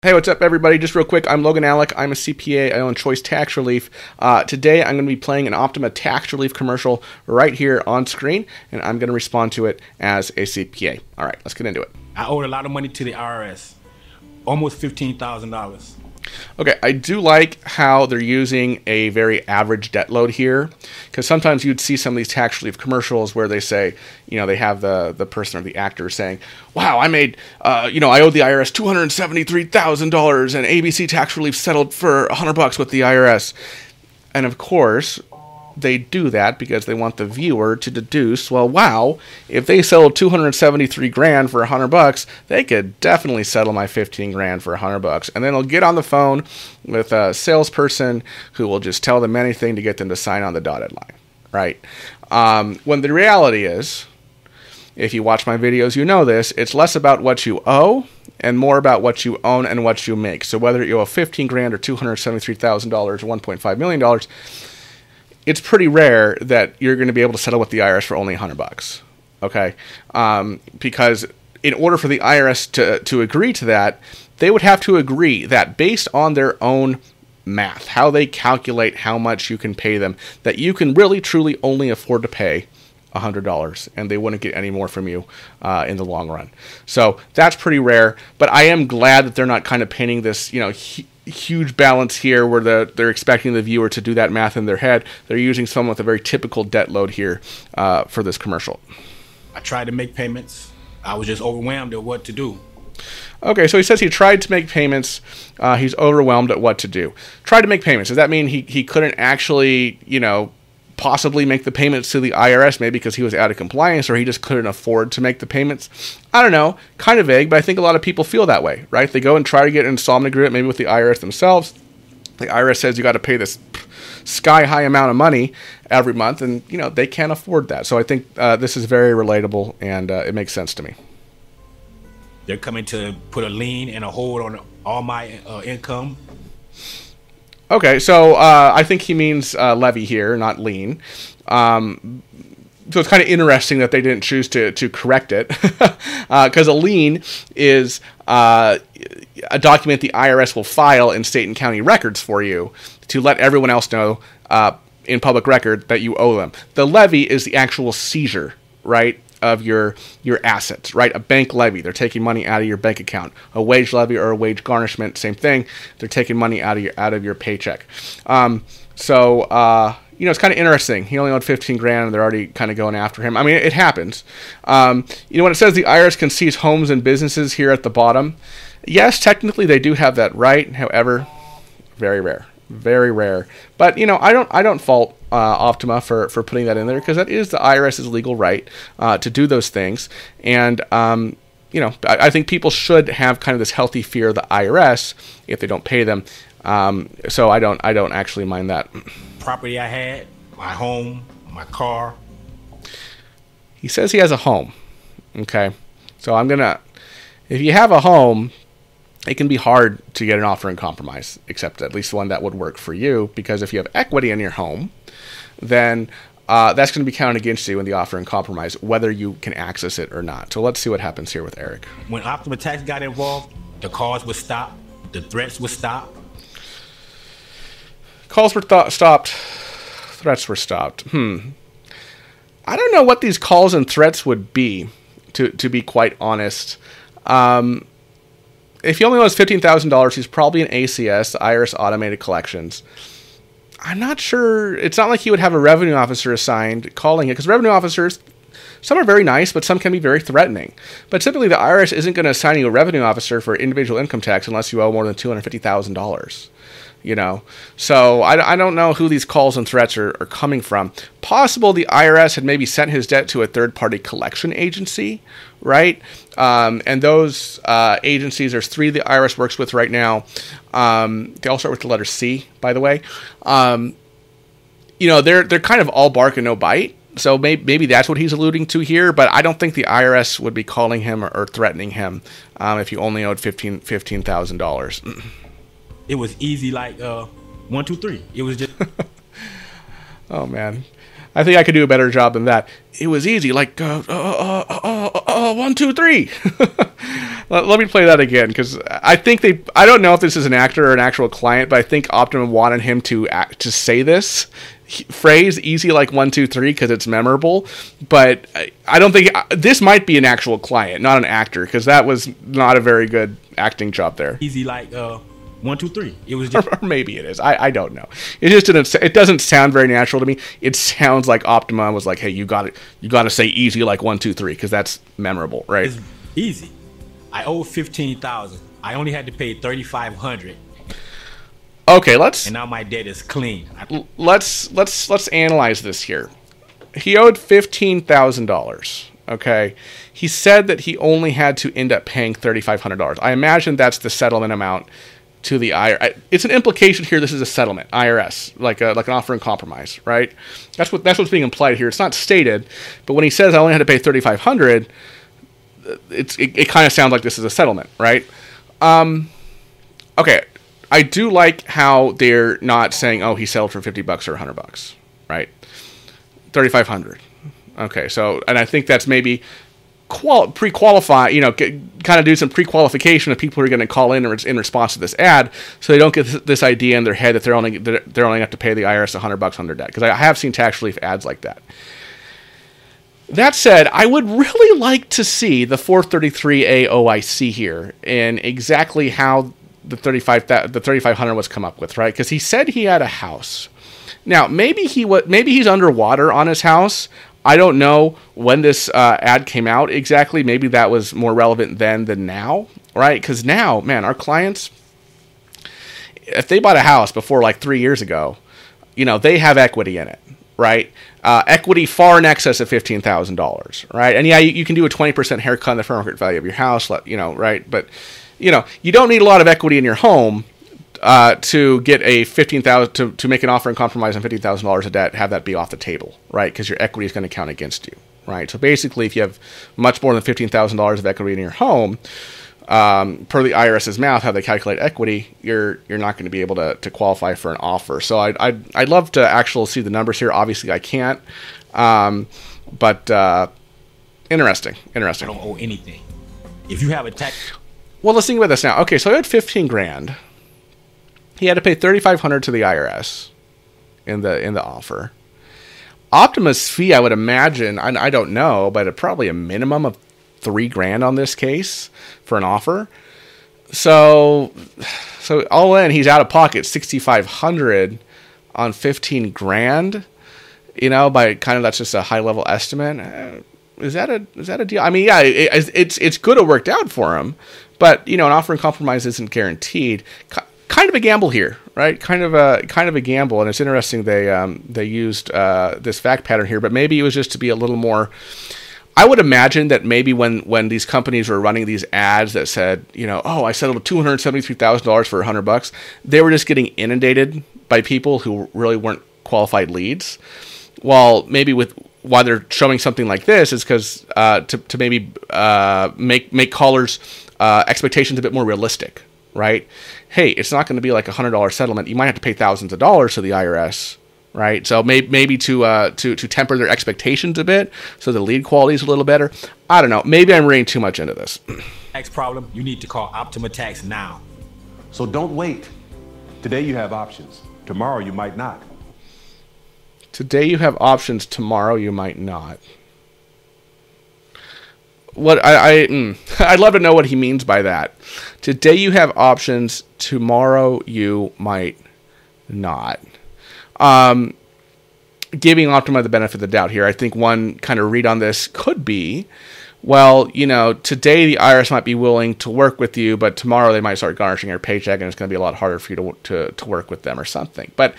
Hey, what's up, everybody? Just real quick, I'm Logan Allec. I'm a CPA. I own Choice Tax Relief. Uh, today, I'm going to be playing an Optima Tax Relief commercial right here on screen, and I'm going to respond to it as a CPA. All right, let's get into it. I owed a lot of money to the IRS, almost fifteen thousand dollars. Okay, I do like how they're using a very average debt load here, because sometimes you'd see some of these tax relief commercials where they say, you know, they have the the person or the actor saying, "Wow, I made, uh, you know, I owed the IRS two hundred seventy three thousand dollars, and ABC Tax Relief settled for hundred bucks with the IRS," and of course, they do that because they want the viewer to deduce, well, wow, if they sold 273 grand for 100 bucks, they could definitely settle my 15 grand for 100 bucks. And then they'll get on the phone with a salesperson who will just tell them anything to get them to sign on the dotted line, right? Um, when the reality is, if you watch my videos, you know this, it's less about what you owe and more about what you own and what you make. So whether you owe 15 grand or $273,000 or $1.5 million, it's pretty rare that you're going to be able to settle with the IRS for only 100 bucks. Okay? Um, because in order for the IRS to, to agree to that, they would have to agree that based on their own math, how they calculate how much you can pay them, that you can really truly only afford to pay $100 and they wouldn't get any more from you uh, in the long run. So that's pretty rare, but I am glad that they're not kind of painting this, you know, huge balance here where the, they're expecting the viewer to do that math in their head. They're using someone with a very typical debt load here uh, for this commercial. I tried to make payments. I was just overwhelmed at what to do. Okay, so he says he tried to make payments. Uh, he's overwhelmed at what to do. Tried to make payments. Does that mean he, he couldn't actually, you know, possibly make the payments to the IRS, maybe because he was out of compliance or he just couldn't afford to make the payments. I don't know, kind of vague, but I think a lot of people feel that way, right? They go and try to get an installment agreement, maybe with the IRS themselves. The IRS says you got to pay this sky high amount of money every month, and you know they can't afford that. So I think uh, this is very relatable, and uh, it makes sense to me. They're coming to put a lien and a hold on all my uh, income Okay, so uh, I think he means uh, levy here, not lien. Um, so it's kind of interesting that they didn't choose to, to correct it because uh, a lien is uh, a document the IRS will file in state and county records for you to let everyone else know uh, in public record that you owe them. The levy is the actual seizure, right? Of your your assets, right? A bank levy, they're taking money out of your bank account. A wage levy or a wage garnishment, same thing. They're taking money out of your out of your paycheck. Um, so uh, you know, it's kind of interesting. He only owed 15 grand, and they're already kind of going after him. I mean, it happens. Um, you know, when it says the IRS can seize homes and businesses here at the bottom, yes, technically they do have that right. However, very rare very rare. But you know, I don't I don't fault uh, Optima for for putting that in there because that is the IRS's legal right uh, to do those things, and um, you know, I, I, think people should have kind of this healthy fear of the IRS if they don't pay them. Um, so I don't I don't actually mind that. Property I had, my home, my car. He says he has a home. Okay, so I'm gonna. If you have a home, it can be hard to get an offer in compromise, except at least one that would work for you. Because if you have equity in your home, then uh, that's going to be counted against you in the offer and compromise, whether you can access it or not. So let's see what happens here with Eric. When Optima Tax got involved, the calls would stop, the threats would stop. Calls were th- stopped, threats were stopped. Hmm. I don't know what these calls and threats would be, to, to be quite honest. Um, if he only owes fifteen thousand dollars, he's probably an ACS, the IRS Automated Collections. I'm not sure. It's not like he would have a revenue officer assigned calling it because revenue officers, some are very nice, but some can be very threatening. But typically, the IRS isn't going to assign you a revenue officer for individual income tax unless you owe more than two hundred fifty thousand dollars you know. So I, I don't know who these calls and threats are, are coming from. Possible the IRS had maybe sent his debt to a third party collection agency, right? Um, and those uh, agencies, there's three the IRS works with right now. Um, they all start with the letter C, by the way. Um, you know, they're they're kind of all bark and no bite. So maybe, maybe that's what he's alluding to here, but I don't think the IRS would be calling him or, or threatening him um, if you only owed $15,000. $15, it was easy like uh, one, two, three. It was just. oh man, I think I could do a better job than that. It was easy, like uh, uh, uh, uh, uh one, two, three. let, let me play that again because I think they. I don't know if this is an actor or an actual client, but I think Optima wanted him to act, to say this phrase easy like one two three because it's memorable but I, I don't think this might be an actual client not an actor because that was not a very good acting job there Easy like uh one two three. It was or, just or maybe it is I, I don't know it just didn't it doesn't sound very natural to me it sounds like optima was like hey you got it you got to say easy like one two three because that's memorable right it's easy. I owe fifteen thousand. I only had to pay thirty five hundred, okay let's and now my debt is clean. Let's let's let's analyze this here. He owed fifteen thousand dollars. Okay, he said that he only had to end up paying thirty five hundred dollars. I imagine that's the settlement amount to the IRS. It's an implication here. This is a settlement, IRS, like a, like an offer in compromise, right? That's what that's what's being implied here. It's not stated, but when he says I only had to pay thirty five hundred, it's it, it kind of sounds like this is a settlement, right? Um, okay, I do like how they're not saying, "Oh, he settled for fifty bucks or hundred bucks," right? Thirty five hundred. Okay, so and I think that's maybe qual- pre-qualify. You know, kind of do some pre-qualification of people who are going to call in in response to this ad, so they don't get this, this idea in their head that they're only they're, they're only have to pay the IRS hundred bucks on their debt. Because I have seen tax relief ads like that. That said, I would really like to see the 433A OIC here and exactly how the 35 that the 3500 was come up with, right? Because he said he had a house. Now, maybe he was maybe he's underwater on his house. I don't know when this uh, ad came out exactly. Maybe that was more relevant then than now, right? Because now, man, our clients, if they bought a house before like three years ago, you know, they have equity in it, right? Uh, equity far in excess of fifteen thousand dollars, right? And yeah, you, you can do a twenty percent haircut on the fair market value of your house, you know, right? But you know, you don't need a lot of equity in your home uh, to get a fifteen thousand to, to make an offer and compromise on fifteen thousand dollars of debt, have that be off the table, right? Because your equity is going to count against you, right? So basically, if you have much more than fifteen thousand dollars of equity in your home, um, per the IRS's math, how they calculate equity, you're you're not going to be able to, to qualify for an offer. So I'd, I'd I'd love to actually see the numbers here. Obviously, I can't, um, but uh, interesting, I don't owe anything. If you have a tax, Well, let's think about this now. Okay, so I had fifteen grand. He had to pay thirty five hundred to the IRS in the in the offer. Optima's fee, I would imagine, I, I don't know, but probably a minimum of three grand on this case for an offer. So, so all in, he's out of pocket sixty five hundred on fifteen grand. You know, by kind of that's just a high level estimate. Uh, is that a is that a deal? I mean, yeah, it, it's it's good it worked out for him, but you know, an offer and compromise isn't guaranteed. Kind of a gamble here, right? Kind of a kind of a gamble, and it's interesting they um, they used uh, this fact pattern here, but maybe it was just to be a little more. I would imagine that maybe when when these companies were running these ads that said, you know, oh, I settled two hundred seventy three thousand dollars for hundred bucks, they were just getting inundated by people who really weren't qualified leads. While maybe with why they're showing something like this is because uh, to to maybe uh, make make callers uh, expectations a bit more realistic, right? Hey, it's not going to be like a hundred dollar settlement. You might have to pay thousands of dollars to the IRS, right? So maybe maybe to uh, to to temper their expectations a bit, so the lead quality is a little better. I don't know. Maybe I'm reading too much into this. tax problem, you need to call Optima Tax now. So don't wait. Today you have options. Tomorrow you might not. Today you have options. Tomorrow you might not. What I, I mm, I'd love to know what he means by that. Today you have options. Tomorrow you might not. Um, giving Optima the benefit of the doubt here, I think one kind of read on this could be, well, you know, today the IRS might be willing to work with you, but tomorrow they might start garnishing your paycheck, and it's going to be a lot harder for you to to, to work with them or something. But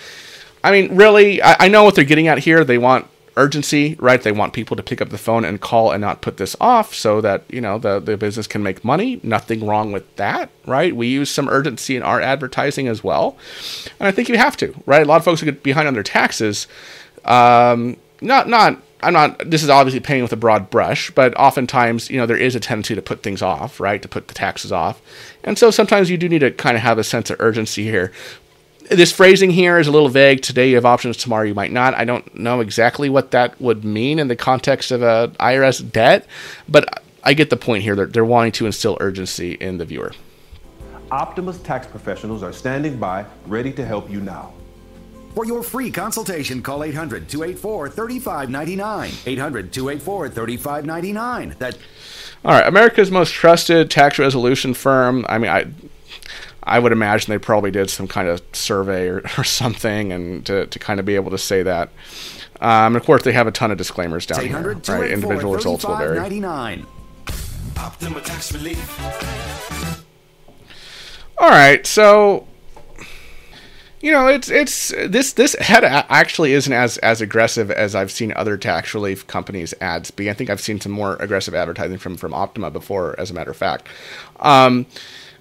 I mean, really, I, I know what they're getting at here. They want urgency, right? They want people to pick up the phone and call and not put this off so that, you know, the, the business can make money. Nothing wrong with that, right? We use some urgency in our advertising as well. And I think you have to, right? A lot of folks get behind on their taxes, um, not, not, I'm not, this is obviously painting with a broad brush, but oftentimes, you know, there is a tendency to put things off, right? To put the taxes off. And so sometimes you do need to kind of have a sense of urgency here this phrasing here is a little vague. Today you have options, tomorrow you might not. I don't know exactly what that would mean in the context of a IRS debt, but I get the point here. They're, they're wanting to instill urgency in the viewer. Optima's tax professionals are standing by, ready to help you now. For your free consultation, call 800 284 3599. 800 284 3599. That. All right, America's most trusted tax resolution firm. I mean, I I would imagine they probably did some kind of survey or, or something, and to, to kind of be able to say that. Um, and of course, they have a ton of disclaimers down here. Right, individual results will vary. Optima Tax Relief. All right, so you know, it's it's this this head actually isn't as as aggressive as I've seen other tax relief companies ads be. I think I've seen some more aggressive advertising from from Optima before, as a matter of fact. Um,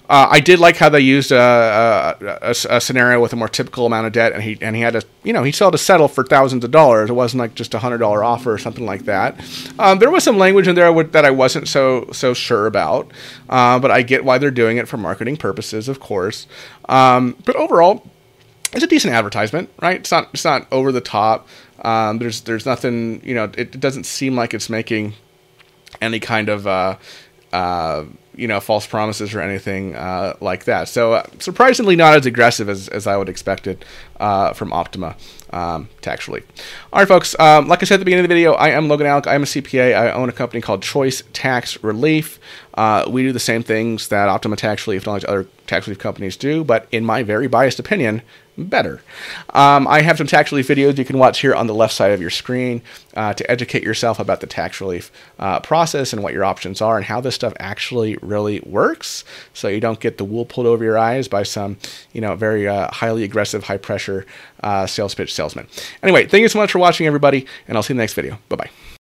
uh, I did like how they used a, a, a, a, scenario with a more typical amount of debt, and he and he had to, you know, he still had to settle for thousands of dollars. It wasn't like just a hundred dollar offer or something like that. Um, there was some language in there that I wasn't so so sure about, uh, but I get why they're doing it for marketing purposes, of course. Um, but overall, it's a decent advertisement, right? It's not it's not over the top. Um, there's there's nothing, you know, it, it, doesn't seem like it's making any kind of uh, uh, you know false promises or anything uh, like that. So uh, surprisingly, not as aggressive as, as I would expect it uh, from Optima um. All right, folks. Um, like I said at the beginning of the video, I am Logan Allec. I am a CPA. I own a company called Choice Tax Relief. Uh, we do the same things that Optima Tax Relief and all these other tax relief companies do, but in my very biased opinion, better. Um, I have some tax relief videos you can watch here on the left side of your screen uh, to educate yourself about the tax relief uh, process and what your options are and how this stuff actually really works so you don't get the wool pulled over your eyes by some, you know, very uh, highly aggressive, high pressure uh, sales pitch salesman. Anyway, thank you so much for watching, everybody, and I'll see you in the next video. Bye bye.